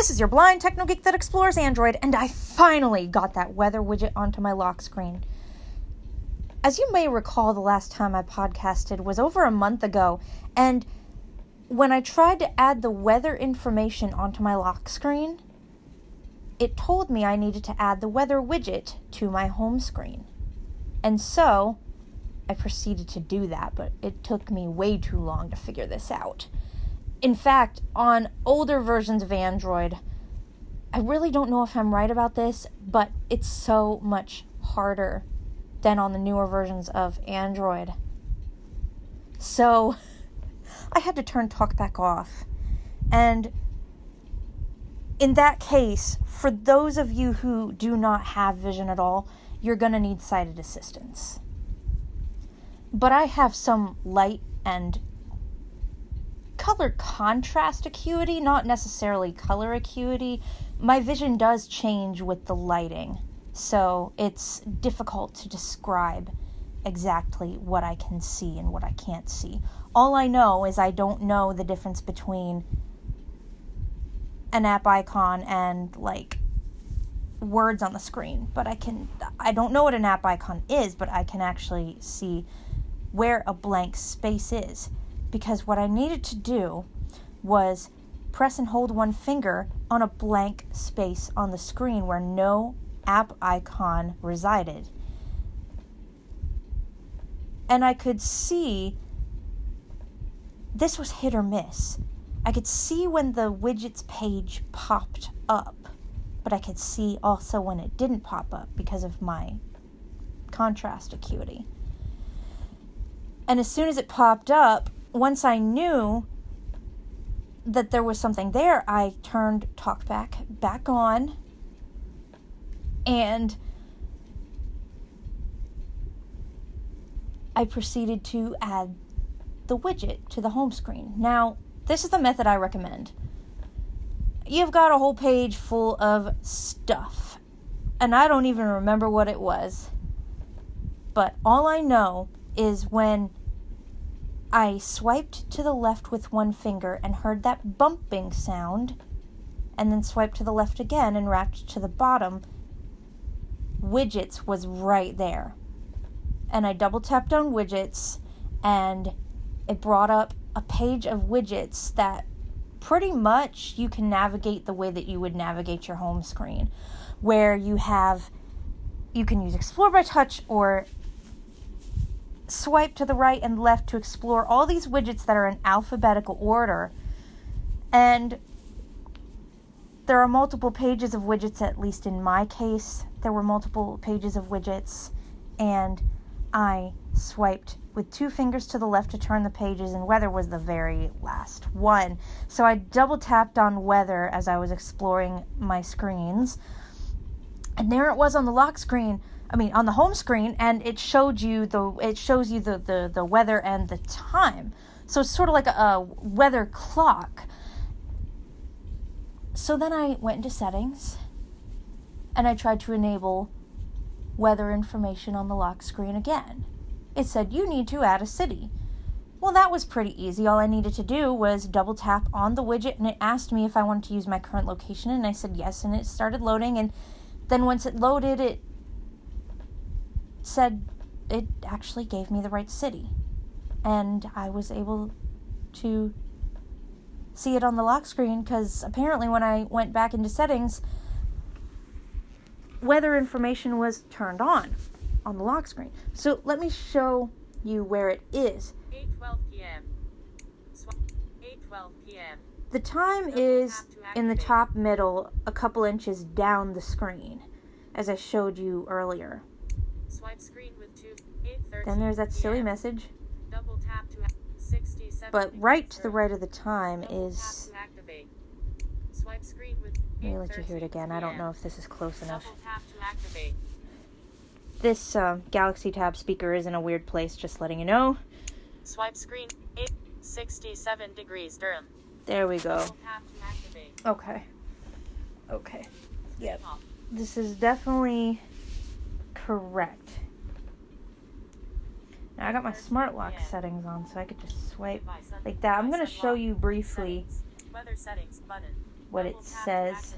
This is your blind techno geek that explores Android, and I finally got that weather widget onto my lock screen. As you may recall, the last time I podcasted was over a month ago, and when I tried to add the weather information onto my lock screen, it told me I needed to add the weather widget to my home screen. And so I proceeded to do that, but it took me way too long to figure this out. In fact, on older versions of Android, I really don't know if I'm right about this, but it's so much harder than on the newer versions of Android. So I had to turn TalkBack off. And in that case, for those of you who do not have vision at all, you're going to need sighted assistance. But I have some light and color contrast acuity, not necessarily color acuity. My vision does change with the lighting, so it's difficult to describe exactly what I can see and what I can't see. All I know is I don't know the difference between an app icon and like words on the screen, but I can I don't know what an app icon is, but I can actually see where a blank space is because what I needed to do was press and hold one finger on a blank space on the screen where no app icon resided. And I could see this was hit or miss. I could see when the widgets page popped up, but I could see also when it didn't pop up because of my contrast acuity. And as soon as it popped up, once I knew that there was something there, I turned TalkBack back on and I proceeded to add the widget to the home screen. Now, this is the method I recommend. You've got a whole page full of stuff, and I don't even remember what it was. But all I know is when I swiped to the left with one finger and heard that bumping sound, and then swiped to the left again and wrapped to the bottom. Widgets was right there. And I double tapped on widgets, and it brought up a page of widgets that pretty much you can navigate the way that you would navigate your home screen, where you have you can use Explore by Touch or swipe to the right and left to explore all these widgets that are in alphabetical order. And there are multiple pages of widgets, at least in my case. There were multiple pages of widgets, and I swiped with two fingers to the left to turn the pages, and weather was the very last one. So I double tapped on weather as I was exploring my screens, and there it was on the lock screen I mean, on the home screen, and it showed you the it shows you the the, the weather and the time. So it's sort of like a, a weather clock. So then I went into settings, and I tried to enable weather information on the lock screen again. It said you need to add a city. Well, that was pretty easy. All I needed to do was double tap on the widget and it asked me if I wanted to use my current location and I said yes and it started loading and then once it loaded it said it actually gave me the right city. And I was able to see it on the lock screen because apparently when I went back into settings, weather information was turned on on the lock screen. So let me show you where it is. 8:12 p.m. 8:12 p.m. The time is in the top middle, a couple inches down the screen, as I showed you earlier. Swipe screen with two. Then there's that silly message. Double tap to 67. But right to the right of the time Double is. Swipe screen with Let me let you hear it 8:13 again. I don't know if this is close enough. Double tap to activate. This uh, Galaxy Tab speaker is in a weird place, just letting you know. Swipe screen 8 67 degrees Durham. There we go. Double tap to activate. Okay. Okay. Yep. This is definitely correct. Now I got my smart lock settings on so I could just swipe like that. I'm going to show you briefly. Settings. Weather settings button. what it Double tap to says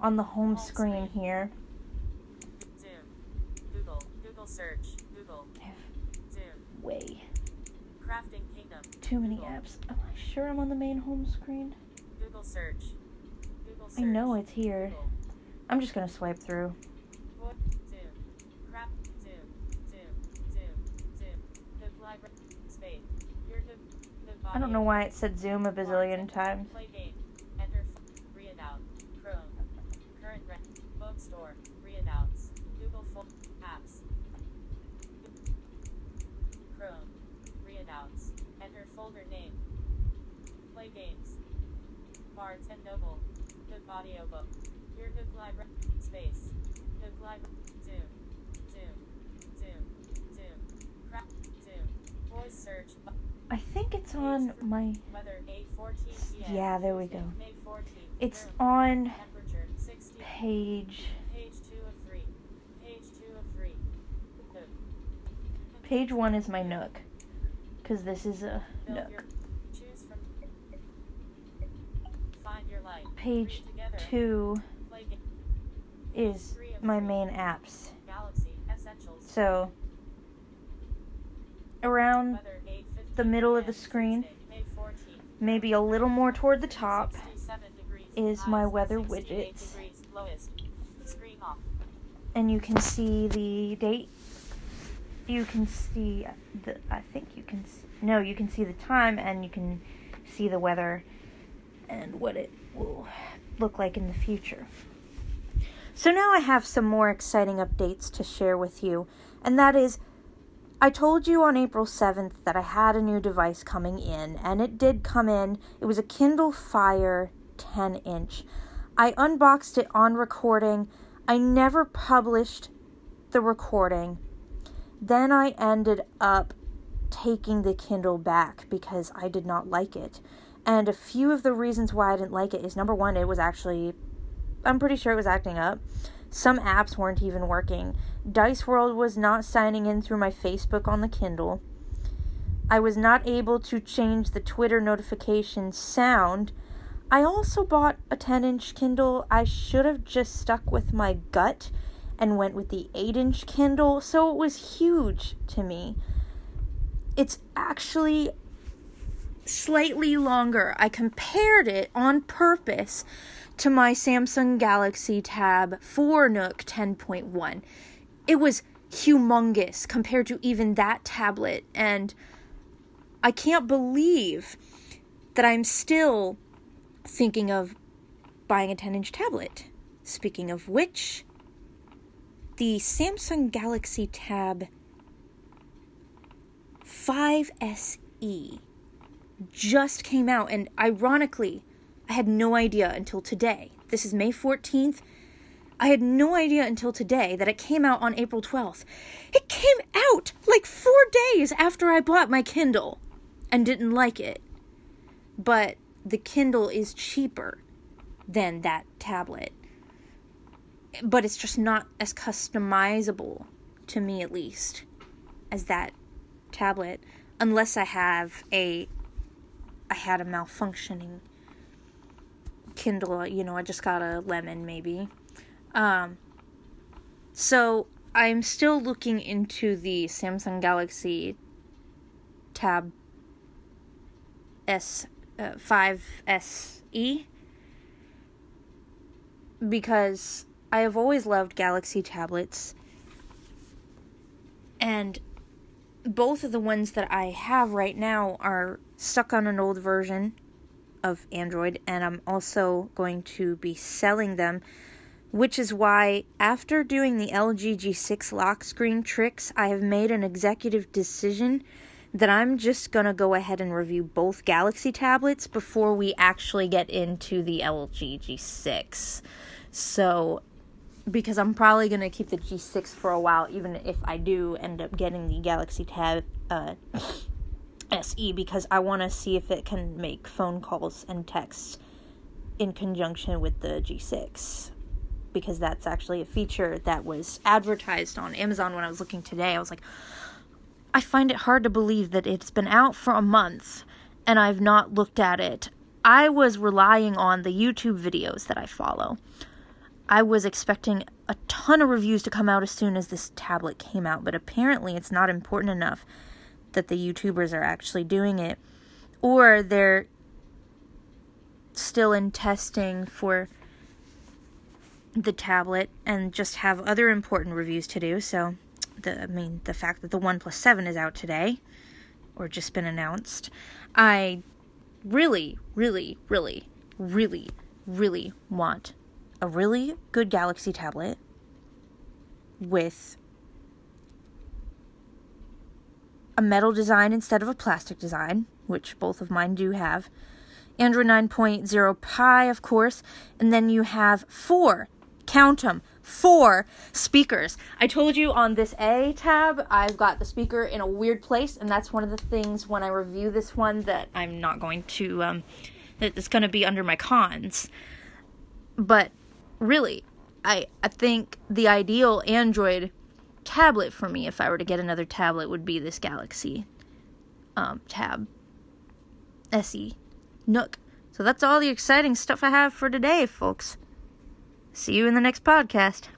on the home screen here. Google. Google search. Google. Way Crafting Kingdom. too many apps. Am I sure I'm on the main home screen? Google search. Google search. I know it's here. Google. I'm just gonna swipe through. Vo- Zoom. Crap. Zoom. Zoom. Zoom. Zoom. Nook library. Spade. Your Nook. Nook I don't know why it said Zoom a bazillion times. Play game. Enter. f- Chrome. Current rec. Bookstore. Read. Google Fo- Apps. Chrome. Read. Enter folder name. Play games. Barnes and Noble. Nook audiobook. Your Nook library. Space. Library. Zoom. Zoom. Zoom. Zoom. Crap. Zoom. Voice search. Bu- I think it's on my. Weather 8:14 p.m. Yeah, there we go. It's on page Page 2 of 3. Page 2 of 3. Nook. page one is my Nook, cause this is a Nook. Page two is my main apps. So around the middle of the screen, Tuesday, May 14th. maybe a little more toward the top, is my weather 68 widgets. Degrees. Lowest. Screen off. and you can see the date. You can see the. I think you can. s no, you can see the time, and you can see the weather, and what it will look like in the future. So now I have some more exciting updates to share with you, and that is. I told you on April 7th that I had a new device coming in, and it did come in. It was a Kindle Fire 10 inch. I unboxed it on recording. I never published the recording. Then I ended up taking the Kindle back because I did not like it. And a few of the reasons why I didn't like it is number one, it was actually, I'm pretty sure it was acting up. Some apps weren't even working. Dice World was not signing in through my Facebook on the Kindle. I was not able to change the Twitter notification sound. I also bought a 10 inch Kindle. I should have just stuck with my gut and went with the 8 inch Kindle, so it was huge to me. It's actually slightly longer. I compared it on purpose to my Samsung Galaxy Tab 4 Nook 10.1. It was humongous compared to even that tablet, and I can't believe that I'm still thinking of buying a 10 inch tablet. Speaking of which, the Samsung Galaxy Tab 5SE just came out, and ironically, I had no idea until today. This is May 14th. I had no idea until today that it came out on April 12th. It came out like four days after I bought my Kindle and didn't like it. But the Kindle is cheaper than that tablet. But it's just not as customizable, to me at least, as that tablet. Unless I have a. I had a malfunctioning Kindle, you know, I just got a lemon maybe. Um, so I'm still looking into the Samsung Galaxy Tab S uh, 5SE because I have always loved Galaxy tablets and both of the ones that I have right now are stuck on an old version of Android, and I'm also going to be selling them, which is why, after doing the LG G6 lock screen tricks, I have made an executive decision that I'm just gonna go ahead and review both Galaxy tablets before we actually get into the LG G6. So, because I'm probably gonna keep the G6 for a while, even if I do end up getting the Galaxy Tab uh, SE, because I want to see if it can make phone calls and texts in conjunction with the G6. Because that's actually a feature that was advertised on Amazon when I was looking today. I was like, I find it hard to believe that it's been out for a month and I've not looked at it. I was relying on the YouTube videos that I follow. I was expecting a ton of reviews to come out as soon as this tablet came out, but apparently it's not important enough that the YouTubers are actually doing it, or they're still in testing for the tablet and just have other important reviews to do. So, the I mean, the fact that the OnePlus 7 is out today or just been announced, I really, really, really, really, really want a really good Galaxy tablet with a metal design instead of a plastic design, which both of mine do have. Android 9.0 Pie, of course, and then you have four, count them, four speakers. I told you on this A tab, I've got the speaker in a weird place, and that's one of the things when I review this one that I'm not going to, um, that it's going to be under my cons. But really, I, I think the ideal Android tablet for me, if I were to get another tablet, would be this Galaxy um, Tab SE Nook. So that's all the exciting stuff I have for today, folks. See you in the next podcast.